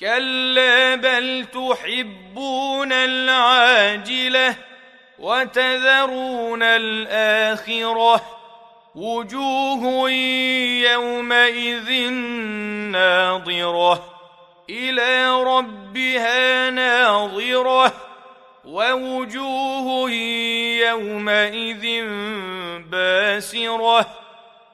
كلا بل تحبون العاجلة وتذرون الآخرة. وجوه يومئذ ناظرة. إلى ربها ناظرة. ووجوه يومئذ باسرة.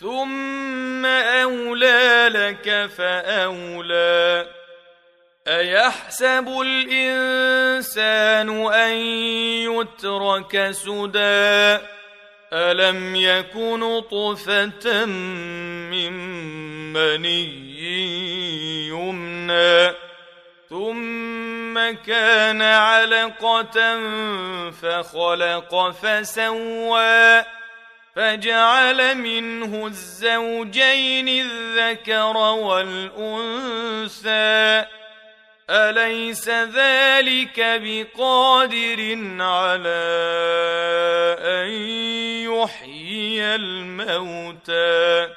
ثم أولى لك فأولى أيحسب الإنسان أن يترك سدى ألم يكن طفة من مني يمنى ثم كان علقة فخلق فسوى فجعل منه الزوجين الذكر والأنثى. أليس ذلك بقادر على أن يحيي الموتى؟